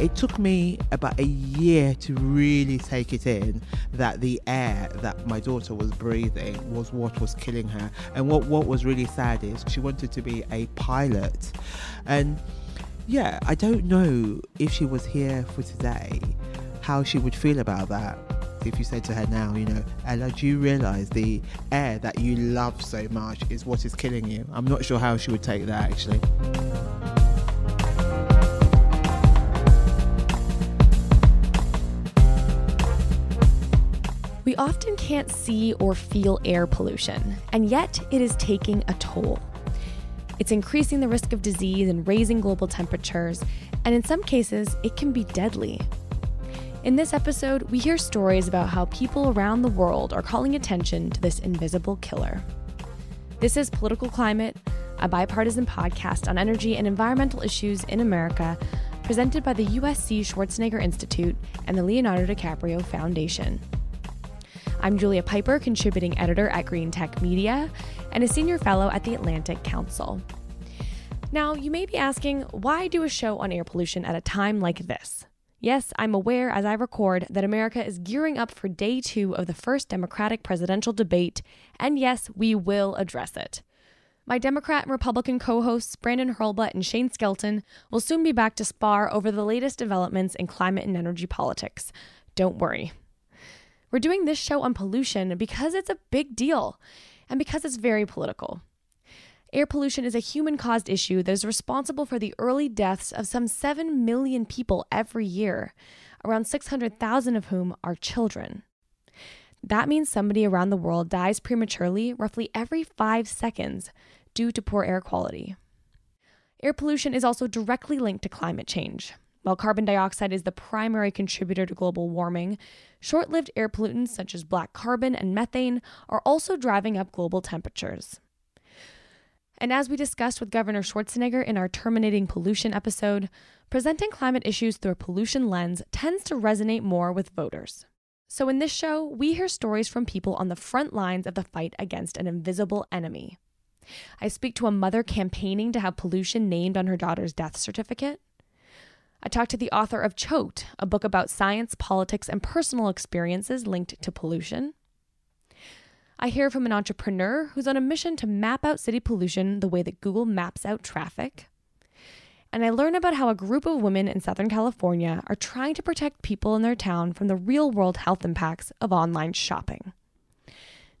It took me about a year to really take it in that the air that my daughter was breathing was what was killing her. And what, what was really sad is she wanted to be a pilot. And yeah, I don't know if she was here for today, how she would feel about that if you said to her now, you know, Ella, do you realize the air that you love so much is what is killing you? I'm not sure how she would take that actually. We often can't see or feel air pollution, and yet it is taking a toll. It's increasing the risk of disease and raising global temperatures, and in some cases, it can be deadly. In this episode, we hear stories about how people around the world are calling attention to this invisible killer. This is Political Climate, a bipartisan podcast on energy and environmental issues in America, presented by the USC Schwarzenegger Institute and the Leonardo DiCaprio Foundation. I'm Julia Pyper, contributing editor at Green Tech Media and a senior fellow at the Atlantic Council. Now, you may be asking, why do a show on air pollution at a time like this? Yes, I'm aware as I record that America is gearing up for day two of the first Democratic presidential debate, and yes, we will address it. My Democrat and Republican co hosts, Brandon Hurlbut and Shane Skelton, will soon be back to spar over the latest developments in climate and energy politics. Don't worry. We're doing this show on pollution because it's a big deal and because it's very political. Air pollution is a human caused issue that is responsible for the early deaths of some 7 million people every year, around 600,000 of whom are children. That means somebody around the world dies prematurely roughly every five seconds due to poor air quality. Air pollution is also directly linked to climate change. While carbon dioxide is the primary contributor to global warming, short lived air pollutants such as black carbon and methane are also driving up global temperatures. And as we discussed with Governor Schwarzenegger in our Terminating Pollution episode, presenting climate issues through a pollution lens tends to resonate more with voters. So in this show, we hear stories from people on the front lines of the fight against an invisible enemy. I speak to a mother campaigning to have pollution named on her daughter's death certificate. I talk to the author of Choked, a book about science, politics, and personal experiences linked to pollution. I hear from an entrepreneur who's on a mission to map out city pollution the way that Google maps out traffic. And I learn about how a group of women in Southern California are trying to protect people in their town from the real world health impacts of online shopping.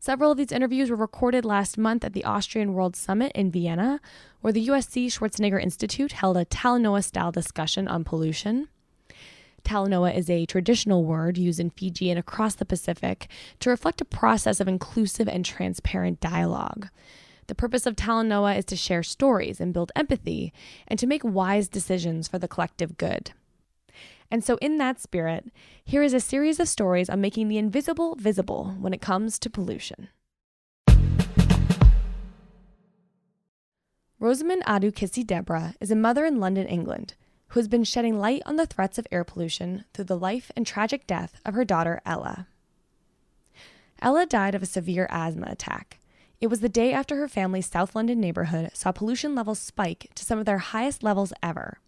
Several of these interviews were recorded last month at the Austrian World Summit in Vienna, where the USC Schwarzenegger Institute held a Talanoa style discussion on pollution. Talanoa is a traditional word used in Fiji and across the Pacific to reflect a process of inclusive and transparent dialogue. The purpose of Talanoa is to share stories and build empathy and to make wise decisions for the collective good. And so, in that spirit, here is a series of stories on making the invisible visible when it comes to pollution. Rosamund Adoo-Kissi-Debrah is a mother in London, England, who has been shedding light on the threats of air pollution through the life and tragic death of her daughter, Ella. Ella died of a severe asthma attack. It was the day after her family's South London neighborhood saw pollution levels spike to some of their highest levels ever.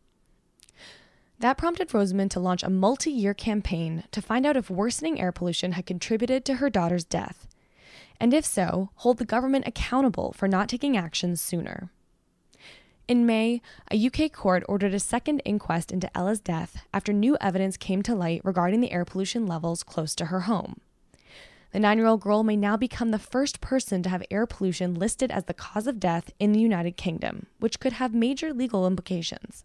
That prompted Rosamund to launch a multi year campaign to find out if worsening air pollution had contributed to her daughter's death, and if so, hold the government accountable for not taking action sooner. In May, a UK court ordered a second inquest into Ella's death after new evidence came to light regarding the air pollution levels close to her home. The nine year old girl may now become the first person to have air pollution listed as the cause of death in the United Kingdom, which could have major legal implications.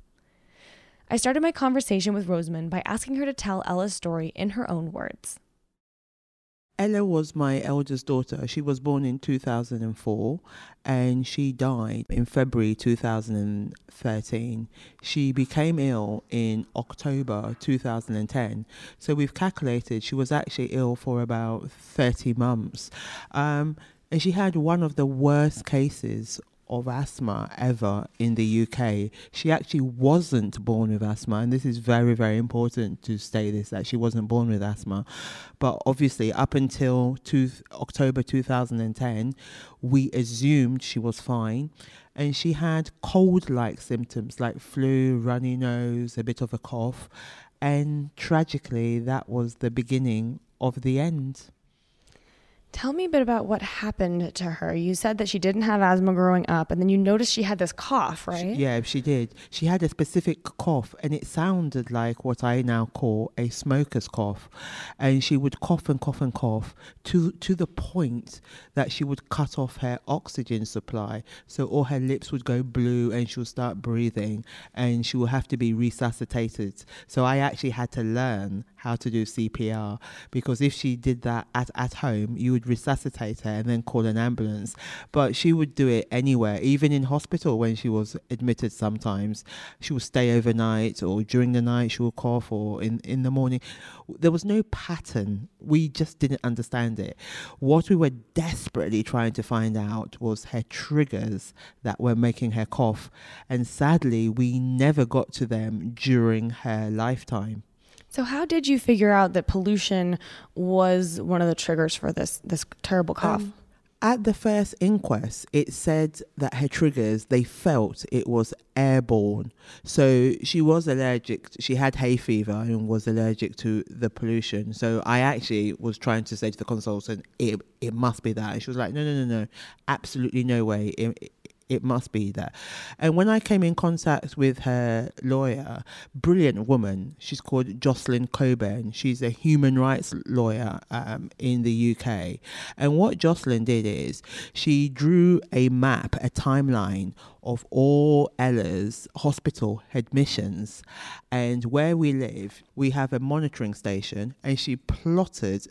I started my conversation with Rosamund by asking her to tell Ella's story in her own words. Ella was my eldest daughter. She was born in 2004 and she died in February 2013. She became ill in October 2010. So we've calculated she was actually ill for about 30 months. Um, and she had one of the worst cases of asthma ever in the UK. She actually wasn't born with asthma, and this is very, very important to say this that she wasn't born with asthma. But obviously, up until two, October 2010, we assumed she was fine. And she had cold like symptoms like flu, runny nose, a bit of a cough. And tragically, that was the beginning of the end. Tell me a bit about what happened to her. You said that she didn't have asthma growing up, and then you noticed she had this cough, right? Yeah, she did. She had a specific cough, and it sounded like what I now call a smoker's cough. And she would cough and cough and cough to to the point that she would cut off her oxygen supply. So all her lips would go blue, and she would start breathing, and she would have to be resuscitated. So I actually had to learn how to do CPR because if she did that at, at home, you would resuscitate her and then call an ambulance. But she would do it anywhere, even in hospital when she was admitted sometimes. She would stay overnight or during the night she would cough or in, in the morning. There was no pattern. We just didn't understand it. What we were desperately trying to find out was her triggers that were making her cough. And sadly, we never got to them during her lifetime. So how did you figure out that pollution was one of the triggers for this this terrible cough? Um, at the first inquest, it said that her triggers, they felt it was airborne. So she was allergic, she had hay fever and was allergic to the pollution. So I actually was trying to say to the consultant, it, it must be that. And she was like, no, no, no, no, absolutely no way. It, it must be that. And when I came in contact with her lawyer, brilliant woman, she's called Jocelyn Cockburn. She's a human rights lawyer um, in the UK. And what Jocelyn did is she drew a map, a timeline of all Ella's hospital admissions. And where we live, we have a monitoring station, and she plotted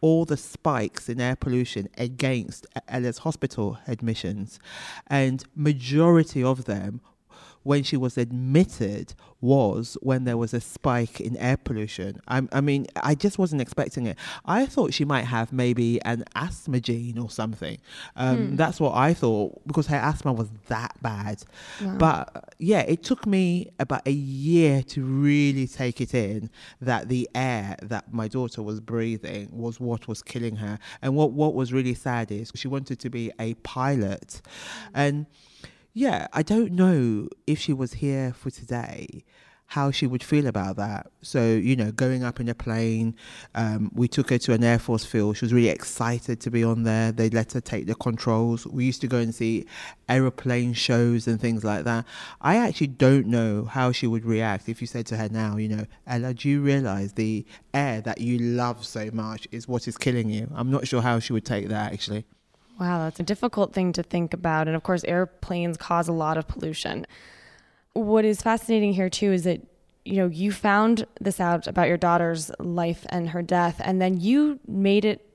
all the spikes in air pollution against Ella's hospital admissions. And majority of them when she was admitted was when there was a spike in air pollution. I, I, mean, I just wasn't expecting it. I thought she might have maybe an asthma gene or something. Um, hmm. That's what I thought because her asthma was that bad. Wow. But yeah, it took me about a year to really take it in that the air that my daughter was breathing was what was killing her. And what, what was really sad is she wanted to be a pilot. And yeah, I don't know if she was here for today, how she would feel about that. So, you know, going up in a plane, um, we took her to an Air Force field. She was really excited to be on there. They let her take the controls. We used to go and see aeroplane shows and things like that. I actually don't know how she would react if you said to her now, you know, Ella, do you realize the air that you love so much is what is killing you? I'm not sure how she would take that actually. Wow, that's a difficult thing to think about. And of course, airplanes cause a lot of pollution. What is fascinating here, too, is that you know you found this out about your daughter's life and her death and then you made it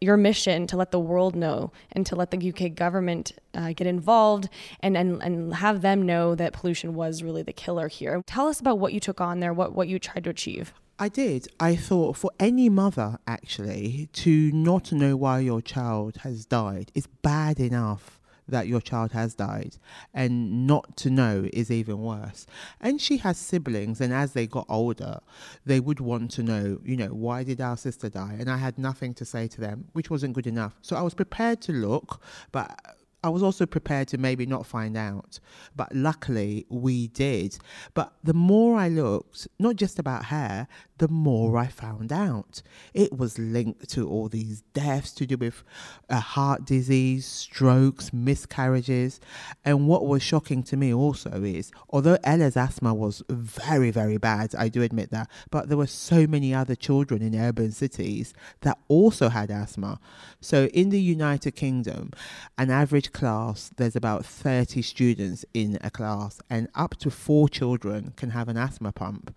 your mission to let the world know and to let the UK government uh, get involved and, and and have them know that pollution was really the killer here. Tell us about what you took on there, what what you tried to achieve. I did. I thought for any mother, actually, to not know why your child has died is bad enough that your child has died, and not to know is even worse. And she has siblings, and as they got older, they would want to know, you know, why did our sister die? And I had nothing to say to them, which wasn't good enough. So I was prepared to look, but I was also prepared to maybe not find out, but luckily we did. But the more I looked, not just about her, the more I found out. It was linked to all these deaths to do with uh, heart disease, strokes, miscarriages. And what was shocking to me also is, although Ella's asthma was very, very bad, I do admit that, but there were so many other children in urban cities that also had asthma. So in the United Kingdom, an average class, there's about 30 students in a class, and up to four children can have an asthma pump.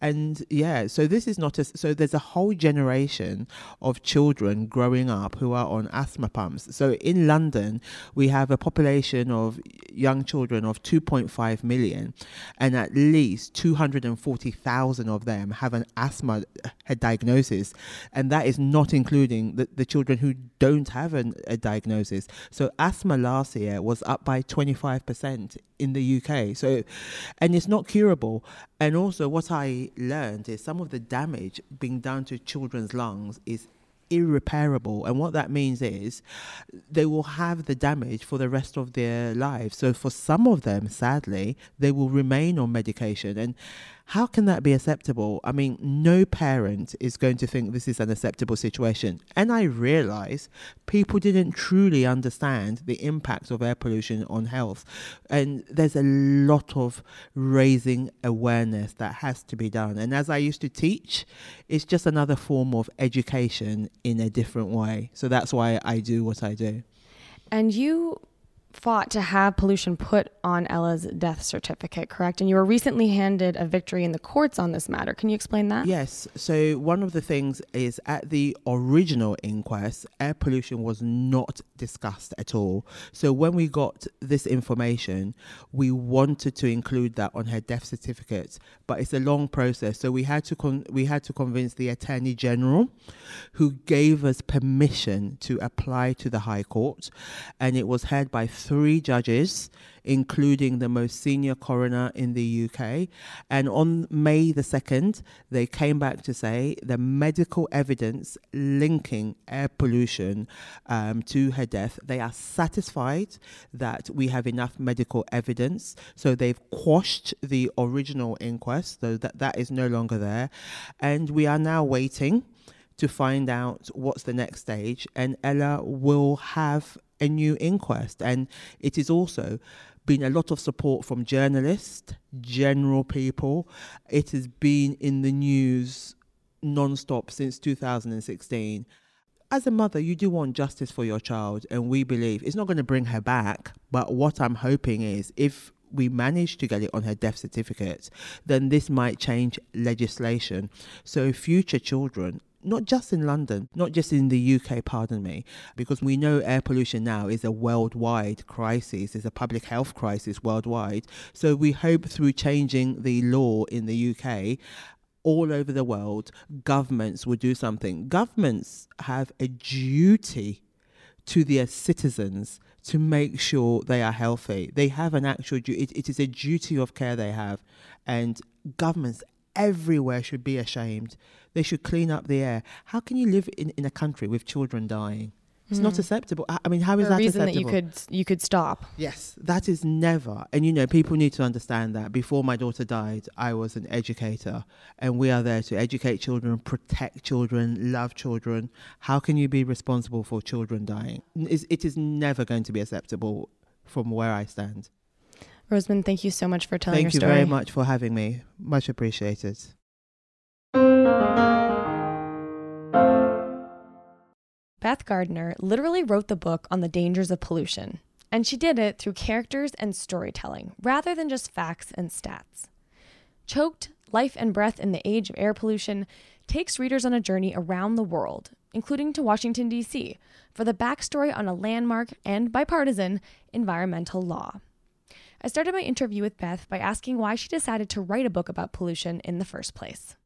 And yeah, so this is not a, so there's a whole generation of children growing up who are on asthma pumps. So in London, we have a population of young children of 2.5 million, and at least 240,000 of them have an asthma her diagnosis, and that is not including the, the children who don't have an, a diagnosis. So asthma last year was up by 25% in the UK. So, and it's not curable. And also, what I learned is some of the damage being done to children's lungs is irreparable. And what that means is they will have the damage for the rest of their lives. So for some of them, sadly, they will remain on medication. And how can that be acceptable? I mean, no parent is going to think this is an acceptable situation. And I realize people didn't truly understand the impact of air pollution on health. And there's a lot of raising awareness that has to be done. And as I used to teach, it's just another form of education in a different way. So that's why I do what I do. And you fought to have pollution put on Ella's death certificate, correct? And you were recently handed a victory in the courts on this matter. Can you explain that? Yes. So, one of the things is at the original inquest, air pollution was not discussed at all. So, when we got this information, we wanted to include that on her death certificate, but it's a long process. So, we had to con- we had to convince the Attorney General, who gave us permission to apply to the High Court, and it was heard by three judges, including the most senior coroner in the UK. And on May the 2nd, they came back to say the medical evidence linking air pollution um, to her death, they are satisfied that we have enough medical evidence. So they've quashed the original inquest, so that, that is no longer there. And we are now waiting to find out what's the next stage. And Ella will have a new inquest. And it is also been a lot of support from journalists, general people. It has been in the news non-stop since 2016 as a mother, you do want justice for your child, and we believe it's not going to bring her back. But what I'm hoping is if we manage to get it on her death certificate, then this might change legislation. So future children not just in London, not just in the UK, pardon me, because we know air pollution now is a worldwide crisis, it's a public health crisis worldwide. So we hope through changing the law in the UK, all over the world, governments will do something. Governments have a duty to their citizens to make sure they are healthy. They have an actual duty, it, it is a duty of care they have. And governments everywhere should be ashamed. They should clean up the air. How can you live in, in a country with children dying? It's mm. not hmm. acceptable. I mean, how is that reason acceptable? that you could you could stop? Yes, that is never. And you know, people need to understand that. Before my daughter died, I was an educator, and we are there to educate children, protect children, love children. How can you be responsible for children dying? It is never going to be acceptable from where I stand. Rosamund, thank you so much for telling thank your story. Thank you very much for having me. Much appreciated. Beth Gardiner literally wrote the book on the dangers of pollution, and she did it through characters and storytelling rather than just facts and stats. Choked Life and Breath in the Age of Air Pollution takes readers on a journey around the world, including to Washington, D.C., for the backstory on a landmark and bipartisan environmental law. I started my interview with Beth by asking why she decided to write a book about pollution in the first place.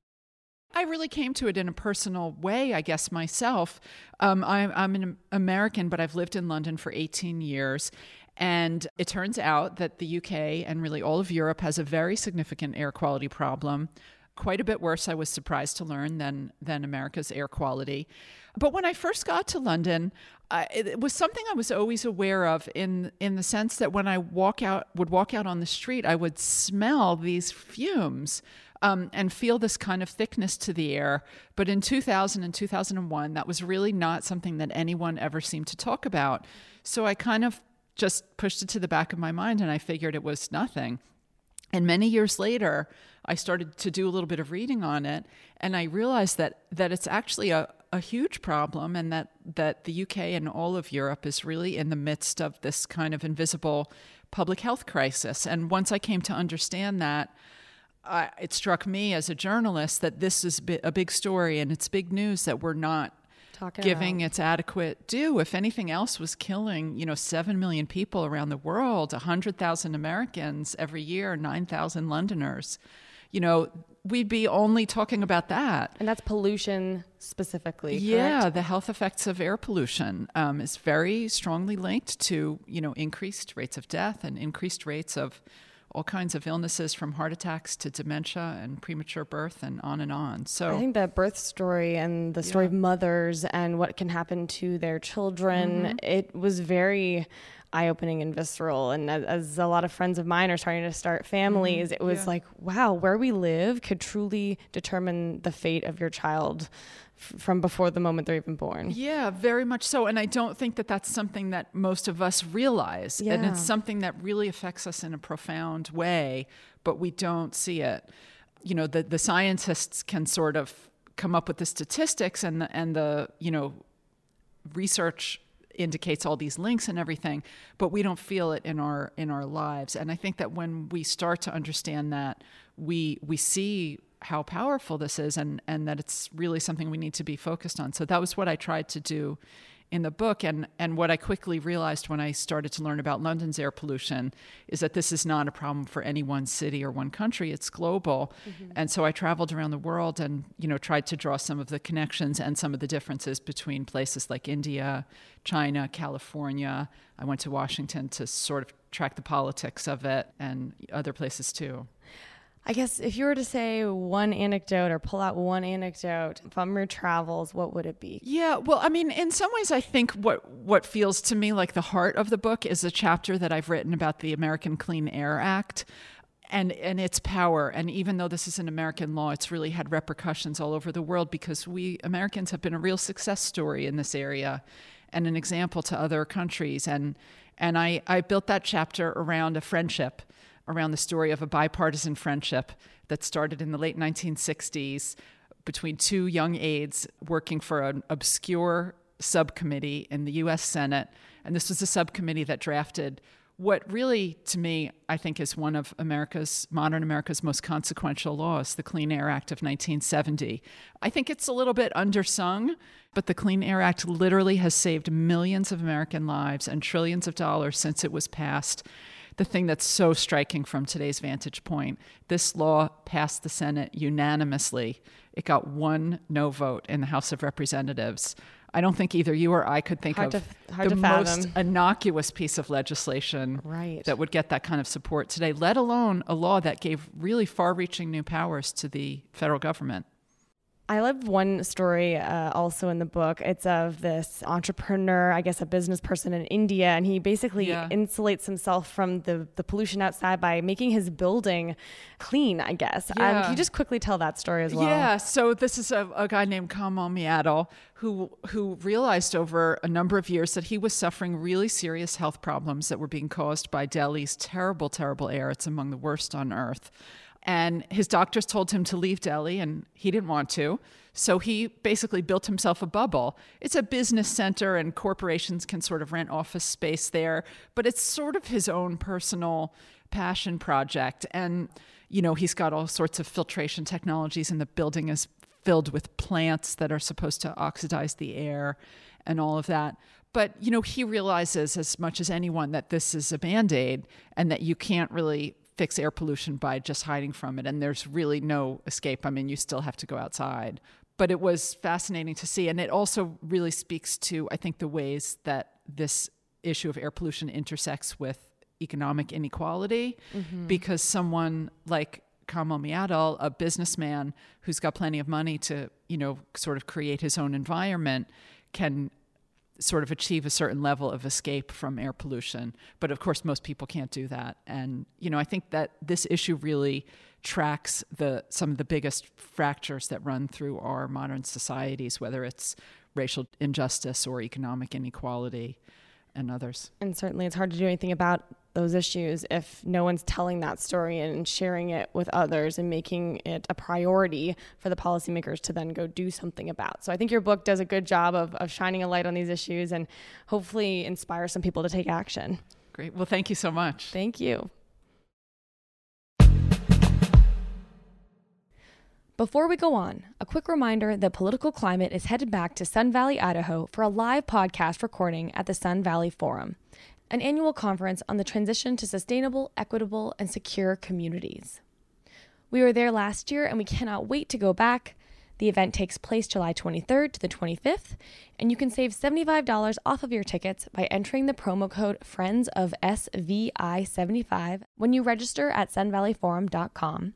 I really came to it in a personal way, I guess, myself. Um, I'm, I'm an American, but I've lived in London for 18 years. And it turns out that the UK and really all of Europe has a very significant air quality problem. Quite a bit worse, I was surprised to learn, than, than America's air quality. But when I first got to London, uh, it was something I was always aware of in in the sense that when I walk out would walk out on the street, I would smell these fumes um, and feel this kind of thickness to the air. But in 2000 and 2001, that was really not something that anyone ever seemed to talk about. So I kind of just pushed it to the back of my mind, and I figured it was nothing. And many years later, I started to do a little bit of reading on it, and I realized that that it's actually a a huge problem and that, that the UK and all of Europe is really in the midst of this kind of invisible public health crisis. And once I came to understand that, uh, it struck me as a journalist that this is a big story and it's big news that we're not Talking giving its adequate due. If anything else was killing, you know, 7 million people around the world, 100,000 Americans every year, 9,000 Londoners you know, we'd be only talking about that. And that's pollution specifically. Yeah, correct? the health effects of air pollution um, is very strongly linked to you know increased rates of death and increased rates of all kinds of illnesses from heart attacks to dementia and premature birth and on and on. So I think that birth story and the story Yeah. of mothers and what can happen to their children, Mm-hmm. it was very eye opening and visceral. And as, as a lot of friends of mine are starting to start families, it was Mm-hmm. Yeah. like, wow, where we live could truly determine the fate of your child f- from before the moment they're even born. Yeah, very much so. And I don't think that that's something that most of us realize. And it's something that really affects us in a profound way, but we don't see it. You know, the, the scientists can sort of come up with the statistics and the, and the, you know, research indicates all these links and everything but we don't feel it in our in our lives. And i think that when we start to understand that we we see how powerful this is and and that it's really something we need to be focused on. So that was what i tried to do in the book and and what i quickly realized when i started to learn about london's air pollution is that this is not a problem for any one city or one country. It's global. Mm-hmm. And so i traveled around the world and you know tried to draw some of the connections and some of the differences between places like india china california. I went to washington to sort of track the politics of it and other places too I guess if you were to say one anecdote or pull out one anecdote from your travels, what would it be? Yeah, well, I mean, in some ways, I think what what feels to me like the heart of the book is a chapter that I've written about the American Clean Air Act. And, and its power. And even though this is an American law, it's really had repercussions all over the world because we Americans have been a real success story in this area and an example to other countries. And, and I, I built that chapter around a friendship, around the story of a bipartisan friendship that started in the late 1960s between two young aides working for an obscure subcommittee in the US Senate. And this was a subcommittee that drafted what really, to me, I think is one of America's, modern America's most consequential laws, the Clean Air Act of 1970. I think it's a little bit undersung, but the Clean Air Act literally has saved millions of American lives and trillions of dollars since it was passed the thing that's so striking from today's vantage point this law passed the Senate unanimously. It got one no vote in the House of Representatives. I don't think either you or I could think Hard of to- the most innocuous piece of legislation Right. that would get that kind of support today, let alone a law that gave really far reaching new powers to the federal government. I love one story uh, also in the book. It's of this entrepreneur, I guess a business person in India, and he basically Yeah. insulates himself from the, the pollution outside by making his building clean, I guess. Um, can you just quickly tell that story as well? Yeah, so this is a, a guy named Kamal Meattle who who realized over a number of years that he was suffering really serious health problems that were being caused by Delhi's terrible, terrible air. It's among the worst on earth. And his doctors told him to leave Delhi, and he didn't want to. So he basically built himself a bubble. It's a business center, and corporations can sort of rent office space there, but it's sort of his own personal passion project. And, you know, he's got all sorts of filtration technologies, and the building is filled with plants that are supposed to oxidize the air and all of that. But, you know, he realizes as much as anyone that this is a band aid and that you can't really fix air pollution by just hiding from it. And there's really no escape. I mean, you still have to go outside. But it was fascinating to see. And it also really speaks to, I think, the ways that this issue of air pollution intersects with economic inequality mm-hmm. because someone like Kamal Meattle, a businessman who's got plenty of money to, you know, sort of create his own environment, can sort of achieve a certain level of escape from air pollution. But of course, most people can't do that. And, you know, I think that this issue really tracks the some of the biggest fractures that run through our modern societies, whether it's racial injustice or economic inequality and others. And certainly it's hard to do anything about those issues if no one's telling that story and sharing it with others and making it a priority for the policymakers to then go do something about. So I think your book does a good job of, of shining a light on these issues and hopefully inspire some people to take action. Great. Well, thank you so much. Thank you. Before we go on, a quick reminder that Political Climate is headed back to Sun Valley, Idaho for a live podcast recording at the Sun Valley Forum, an annual conference on the transition to sustainable, equitable, and secure communities. We were there last year and we cannot wait to go back. The event takes place July 23rd to the 25th, and you can save $75 off of your tickets by entering the promo code Friends of SVI75 when you register at sunvalleyforum.com.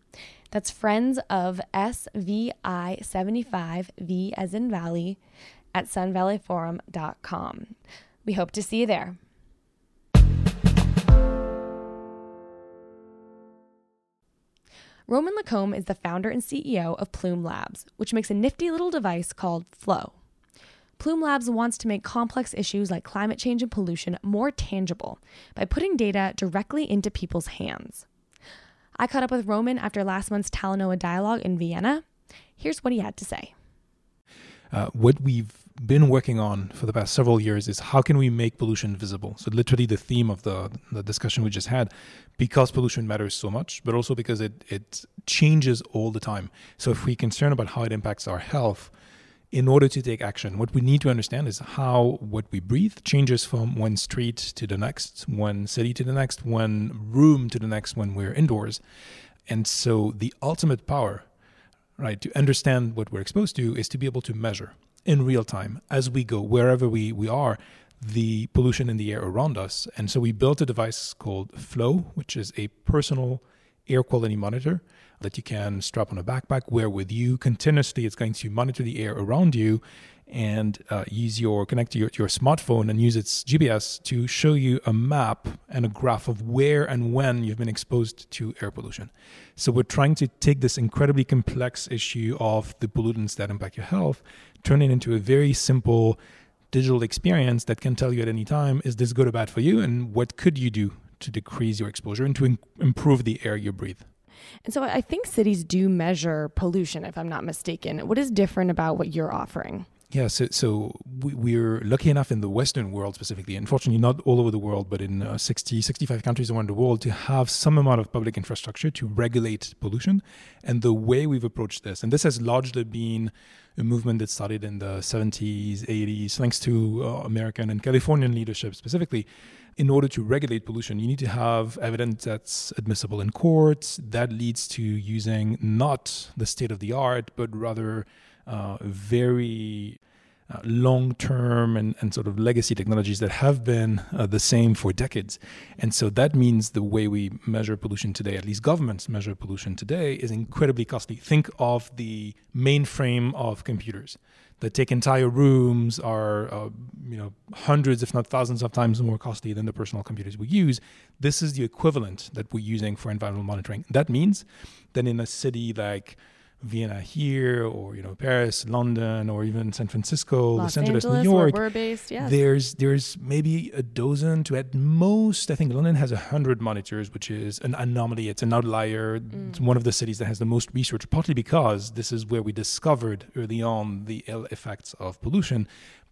That's Friends of SVI75, V as in Valley, at sunvalleyforum.com. We hope to see you there. Romain Lacombe is the founder and CEO of Plume Labs, which makes a nifty little device called Flow. Plume Labs wants to make complex issues like climate change and pollution more tangible by putting data directly into people's hands. I caught up with Romain after last month's Talanoa dialogue in Vienna. Here's what he had to say. Uh, what we've been working on for the past several years is how can we make pollution visible? So literally the theme of the, the discussion we just had, because pollution matters so much, but also because it, it changes all the time. So if we're concerned about how it impacts our health, in order to take action, what we need to understand is how what we breathe changes from one street to the next, one city to the next, one room to the next when we're indoors. And so the ultimate power, right, to understand what we're exposed to is to be able to measure in real time as we go, wherever we, we are, the pollution in the air around us. And so we built a device called Flow, which is a personal air quality monitor that you can strap on a backpack, wear with you continuously. It's going to monitor the air around you and uh, use your connect to your, your smartphone and use its GPS to show you a map and a graph of where and when you've been exposed to air pollution. So we're trying to take this incredibly complex issue of the pollutants that impact your health, turn it into a very simple digital experience that can tell you at any time is this good or bad for you and what could you do to decrease your exposure and to in- improve the air you breathe. And so I think cities do measure pollution, if I'm not mistaken. What is different about what you're offering? Yeah, so, so we, are lucky enough in the Western world specifically, unfortunately not all over the world, but in uh, 60, 65 countries around the world, to have some amount of public infrastructure to regulate pollution. And the way we've approached this, and this has largely been a movement that started in the 70s, 80s, thanks to uh, American and Californian leadership specifically, in order to regulate pollution, you need to have evidence that's admissible in courts. That leads to using not the state of the art, but rather uh, very uh, long term and, and sort of legacy technologies that have been uh, the same for decades. And so that means the way we measure pollution today, at least governments measure pollution today, is incredibly costly. Think of the mainframe of computers that take entire rooms are uh, you know hundreds if not thousands of times more costly than the personal computers we use. This is the equivalent that we're using for environmental monitoring. That means that in a city like Vienna here, or you know Paris, London, or even San Francisco, Los, Los Angeles, Angeles, New York. Where we're based, yes. There's there's maybe a dozen to at most. I think London has a hundred monitors, which is an anomaly. It's an outlier. Mm. It's one of the cities that has the most research, partly because this is where we discovered early on the ill effects of pollution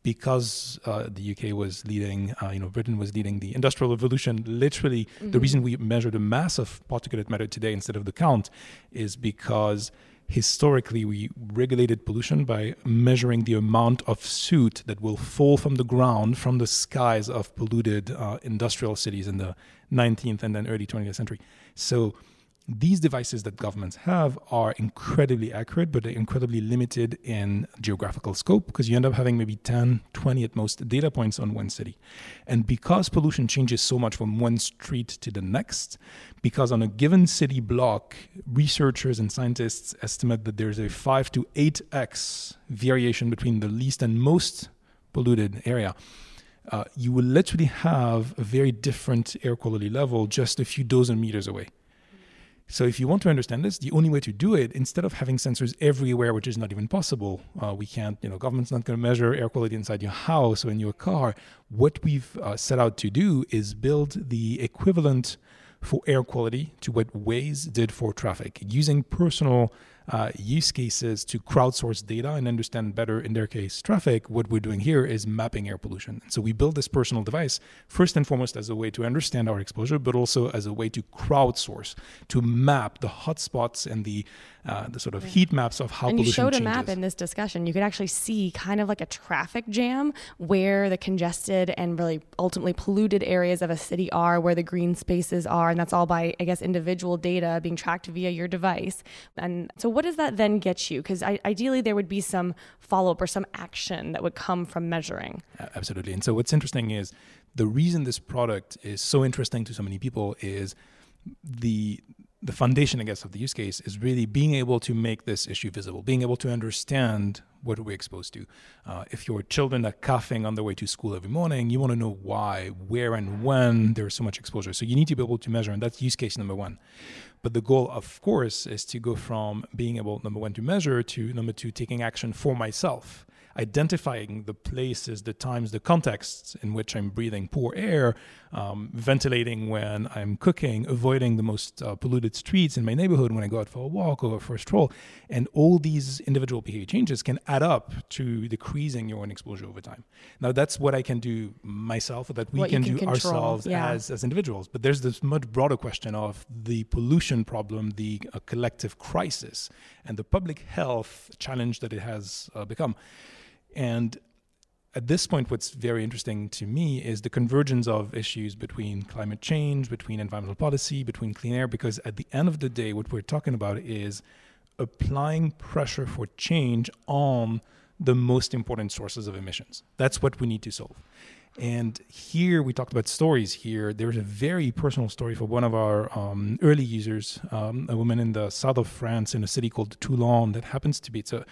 because uh, the UK was leading, uh, you know, Britain was leading the industrial revolution. Literally, mm-hmm. the reason we measure the mass of particulate matter today instead of the count is because historically we regulated pollution by measuring the amount of soot that will fall from the ground from the skies of polluted uh, industrial cities in the 19th and then early 20th century. So these devices that governments have are incredibly accurate, but they're incredibly limited in geographical scope because you end up having maybe 10, 20 at most data points on one city. And because pollution changes so much from one street to the next, because on a given city block, researchers and scientists estimate that there's a 5 to 8x variation between the least and most polluted area. Uh, you will literally have a very different air quality level just a few dozen meters away. So if you want to understand this, the only way to do it, instead of having sensors everywhere, which is not even possible, uh, we can't, you know, government's not going to measure air quality inside your house or in your car. What we've uh, set out to do is build the equivalent for air quality to what Waze did for traffic, using personal uh, use cases to crowdsource data and understand better, in their case, traffic, what we're doing here is mapping air pollution. So we build this personal device first and foremost as a way to understand our exposure, but also as a way to crowdsource, to map the hotspots and the uh, the sort of heat maps of how and pollution you showed changes. a map in this discussion. You could actually see kind of like a traffic jam where the congested and really ultimately polluted areas of a city are, where the green spaces are, and that's all by, I guess, individual data being tracked via your device. And so, what does that then get you? Because ideally, there would be some follow up or some action that would come from measuring. Absolutely. And so, what's interesting is the reason this product is so interesting to so many people is the the foundation, I guess, of the use case is really being able to make this issue visible, being able to understand what are we exposed to. Uh, if your children are coughing on their way to school every morning, you want to know why, where, and when there's so much exposure. So you need to be able to measure, and that's use case number one. But the goal, of course, is to go from being able, number one, to measure to number two, taking action for myself identifying the places, the times, the contexts in which I'm breathing poor air, um, ventilating when I'm cooking, avoiding the most uh, polluted streets in my neighborhood when I go out for a walk or for a stroll. And all these individual behavior changes can add up to decreasing your own exposure over time. Now, that's what I can do myself, or that we can, can, do control. ourselves yeah. as, as individuals. But there's this much broader question of the pollution problem, the uh, collective crisis, and the public health challenge that it has uh, become. And at this point, what's very interesting to me is the convergence of issues between climate change, between environmental policy, between clean air, because at the end of the day, what we're talking about is applying pressure for change on the most important sources of emissions. That's what we need to solve. And here we talked about stories. Here, there's a very personal story for one of our um, early users, um, a woman in the south of France in a city called Toulon that happens to be, it's a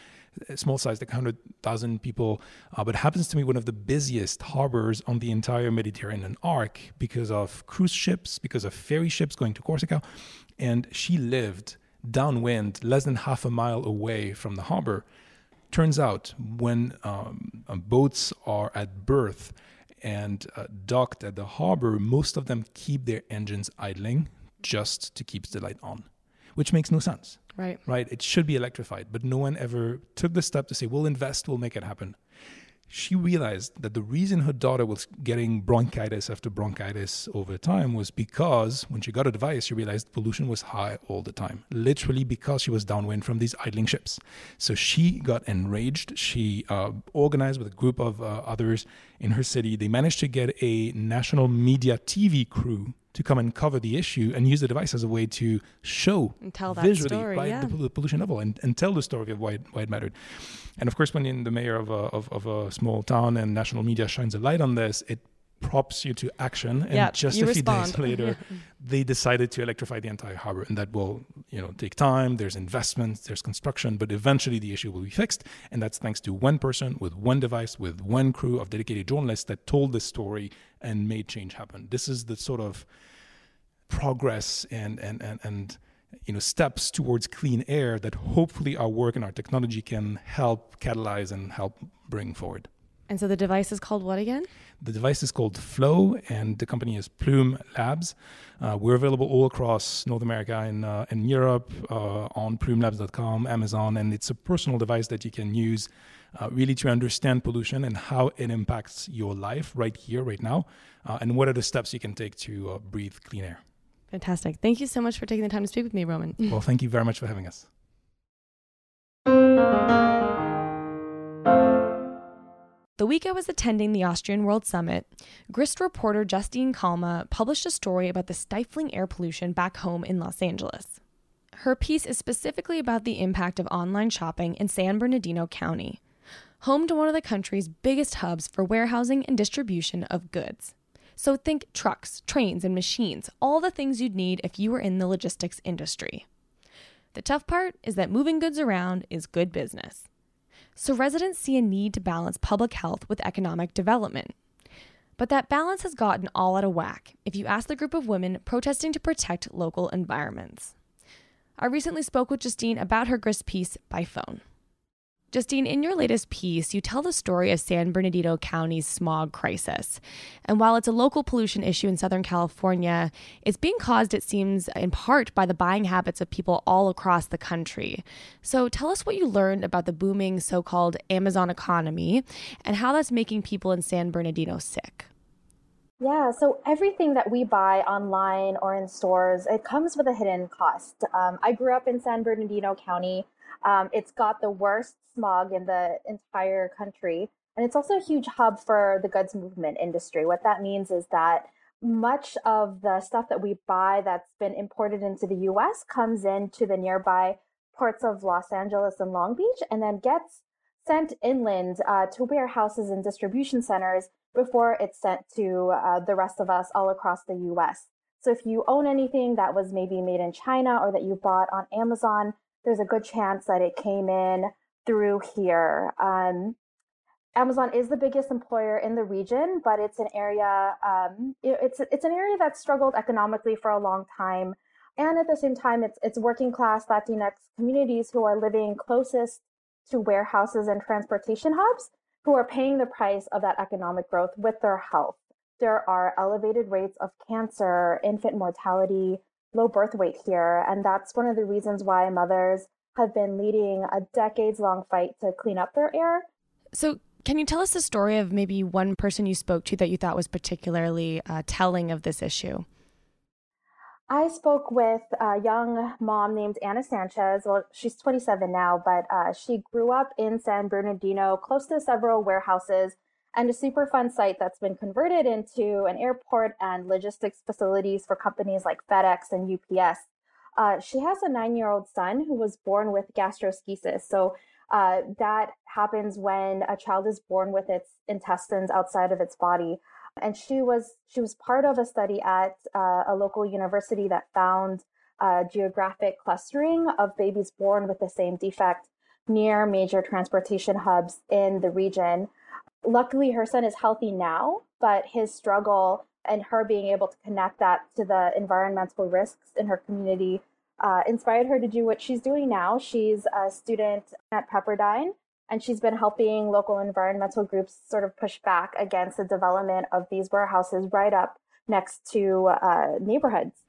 small size, like 100,000 people, uh, but happens to be one of the busiest harbors on the entire Mediterranean arc because of cruise ships, because of ferry ships going to Corsica. And she lived downwind, less than half a mile away from the harbor. Turns out, when um, um boats are at berth and uh, docked at the harbor, most of them keep their engines idling just to keep the light on, which makes no sense. Right. Right. It should be electrified, but no one ever took the step to say, we'll invest, we'll make it happen. She realized that the reason her daughter was getting bronchitis after bronchitis over time was because when she got a device, she realized pollution was high all the time, literally because she was downwind from these idling ships. So she got enraged. She uh, organized with a group of uh, others in her city. They managed to get a national media TV crew to come and cover the issue and use the device as a way to show and tell that visually story, right, yeah. the, pollution level and, and tell the story of why it, why it mattered. And of course, when the mayor of a, of, of a small town and national media shines a light on this, it props you to action and yep, just a respond. few days later they decided to electrify the entire harbor and that will you know take time there's investments there's construction but eventually the issue will be fixed and that's thanks to one person with one device with one crew of dedicated journalists that told this story and made change happen this is the sort of progress and and and, and you know steps towards clean air that hopefully our work and our technology can help catalyze and help bring forward and so the device is called what again? The device is called Flow, and the company is Plume Labs. Uh, we're available all across North America and uh, in Europe uh, on plumelabs.com, Amazon, and it's a personal device that you can use uh, really to understand pollution and how it impacts your life right here, right now, uh, and what are the steps you can take to uh, breathe clean air. Fantastic. Thank you so much for taking the time to speak with me, Romain. well, thank you very much for having us. The week I was attending the Austrian World Summit, Grist reporter Justine Calma published a story about the stifling air pollution back home in Los Angeles. Her piece is specifically about the impact of online shopping in San Bernardino County, home to one of the country's biggest hubs for warehousing and distribution of goods. So think trucks, trains, and machines, all the things you'd need if you were in the logistics industry. The tough part is that moving goods around is good business. So residents see a need to balance public health with economic development. But that balance has gotten all out of whack if you ask the group of women protesting to protect local environments. I recently spoke with Justine about her grist piece by phone. Justine, in your latest piece, you tell the story of San Bernardino County's smog crisis. And while it's a local pollution issue in Southern California, it's being caused, it seems, in part by the buying habits of people all across the country. So tell us what you learned about the booming so called Amazon economy and how that's making people in San Bernardino sick. Yeah, so everything that we buy online or in stores, it comes with a hidden cost. Um, I grew up in San Bernardino County. Um, it's got the worst smog in the entire country. And it's also a huge hub for the goods movement industry. What that means is that much of the stuff that we buy that's been imported into the US comes into the nearby ports of Los Angeles and Long Beach and then gets sent inland uh, to warehouses and distribution centers before it's sent to uh, the rest of us all across the US. So if you own anything that was maybe made in China or that you bought on Amazon, there's a good chance that it came in through here. Um, Amazon is the biggest employer in the region, but it's an area um, it's it's an area that's struggled economically for a long time, and at the same time, it's it's working class Latinx communities who are living closest to warehouses and transportation hubs who are paying the price of that economic growth with their health. There are elevated rates of cancer, infant mortality, low birth weight here, and that's one of the reasons why mothers have been leading a decades long fight to clean up their air. So, can you tell us the story of maybe one person you spoke to that you thought was particularly uh, telling of this issue? I spoke with a young mom named Anna Sanchez. Well, she's 27 now, but uh, she grew up in San Bernardino, close to several warehouses and a Superfund site that's been converted into an airport and logistics facilities for companies like FedEx and UPS. Uh, she has a nine year old son who was born with gastroschisis. So uh, that happens when a child is born with its intestines outside of its body. And she was she was part of a study at uh, a local university that found geographic clustering of babies born with the same defect near major transportation hubs in the region. Luckily, her son is healthy now, but his struggle and her being able to connect that to the environmental risks in her community uh, inspired her to do what she's doing now. She's a student at Pepperdine, and she's been helping local environmental groups sort of push back against the development of these warehouses right up next to uh, neighborhoods.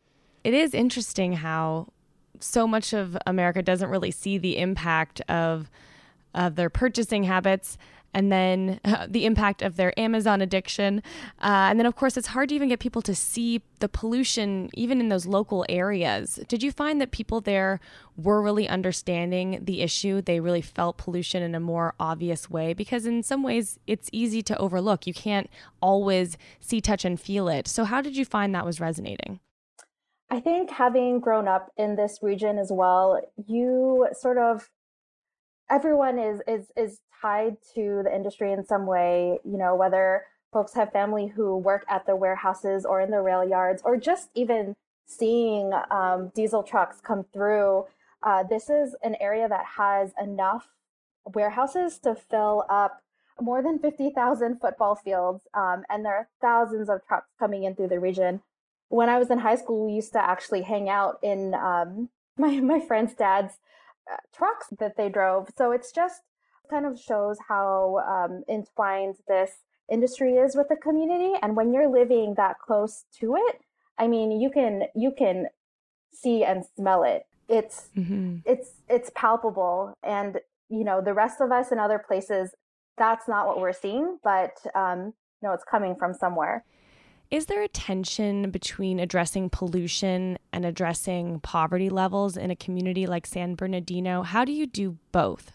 It is interesting how so much of America doesn't really see the impact of of their purchasing habits and then uh, the impact of their Amazon addiction. Uh, and then, of course, it's hard to even get people to see the pollution, even in those local areas. Did you find that people there were really understanding the issue? They really felt pollution in a more obvious way? Because in some ways, it's easy to overlook. You can't always see, touch, and feel it. So, how did you find that was resonating? I think having grown up in this region as well, you sort of everyone is is is tied to the industry in some way, you know, whether folks have family who work at the warehouses or in the rail yards, or just even seeing um, diesel trucks come through. Uh, this is an area that has enough warehouses to fill up more than 50,000 football fields, um, and there are thousands of trucks coming in through the region. When I was in high school, we used to actually hang out in um, my, my friend's dad's trucks that they drove. So it's just kind of shows how um, entwined this industry is with the community. And when you're living that close to it, I mean, you can you can see and smell it. It's mm-hmm. it's it's palpable, and you know the rest of us in other places, that's not what we're seeing, but um, you know it's coming from somewhere. Is there a tension between addressing pollution and addressing poverty levels in a community like San Bernardino? How do you do both?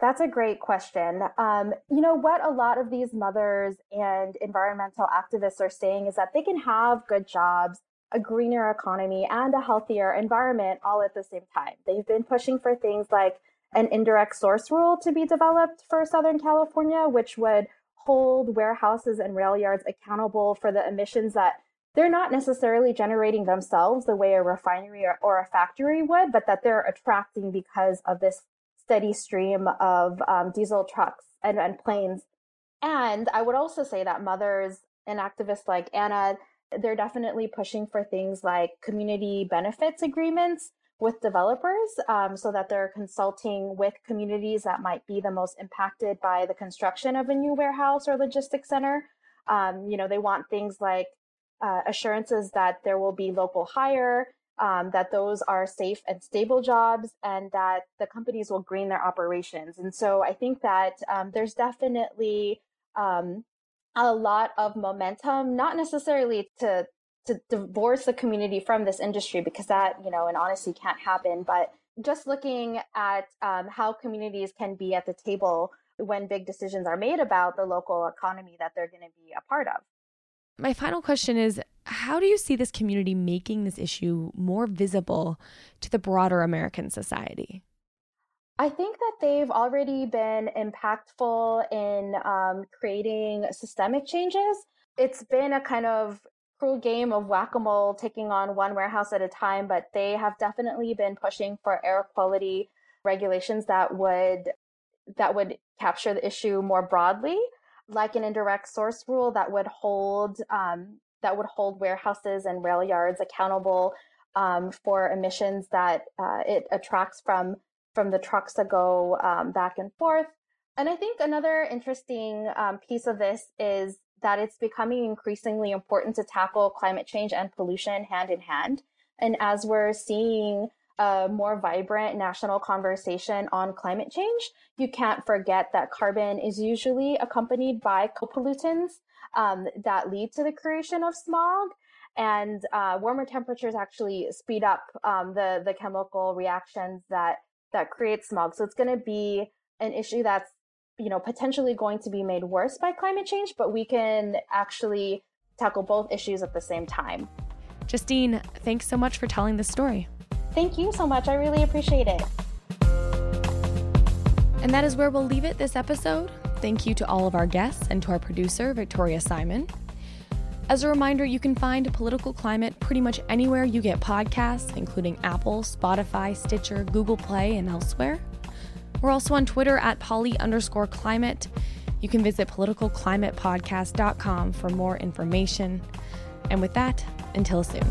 That's a great question. Um, you know, what a lot of these mothers and environmental activists are saying is that they can have good jobs, a greener economy, and a healthier environment all at the same time. They've been pushing for things like an indirect source rule to be developed for Southern California, which would hold warehouses and rail yards accountable for the emissions that they're not necessarily generating themselves the way a refinery or, or a factory would, but that they're attracting because of this steady stream of um, diesel trucks and, and planes. And I would also say that mothers and activists like Anna, they're definitely pushing for things like community benefits agreements with developers um, so that they're consulting with communities that might be the most impacted by the construction of a new warehouse or logistics center. Um, you know, they want things like uh, assurances that there will be local hire, um, that those are safe and stable jobs and that the companies will green their operations. And so I think that um, there's definitely um, a lot of momentum, not necessarily to to divorce the community from this industry because that, you know, in honesty can't happen, but just looking at um, how communities can be at the table when big decisions are made about the local economy that they're going to be a part of. my final question is how do you see this community making this issue more visible to the broader American society? I think that they've already been impactful in um, creating systemic changes. It's been a kind of cruel game of whack a mole, taking on one warehouse at a time, but they have definitely been pushing for air quality regulations that would that would capture the issue more broadly, like an indirect source rule that would hold um, that would hold warehouses and rail yards accountable um, for emissions that uh, it attracts from from the trucks that go um, back and forth. And I think another interesting um, piece of this is that it's becoming increasingly important to tackle climate change and pollution hand in hand. And as we're seeing a more vibrant national conversation on climate change, you can't forget that carbon is usually accompanied by co-pollutants um, that lead to the creation of smog. And uh, warmer temperatures actually speed up um, the the chemical reactions that that create smog. So it's going to be an issue that's you know potentially going to be made worse by climate change, but we can actually tackle both issues at the same time. Justine, thanks so much for telling this story. Thank you so much. I really appreciate it. And that is where we'll leave it this episode. Thank you to all of our guests and to our producer, Victoria Simon. As a reminder, you can find Political Climate pretty much anywhere you get podcasts, including Apple, Spotify, Stitcher, Google Play, and elsewhere. We're also on Twitter at poli underscore climate. You can visit politicalclimatepodcast.com for more information. And with that, until soon.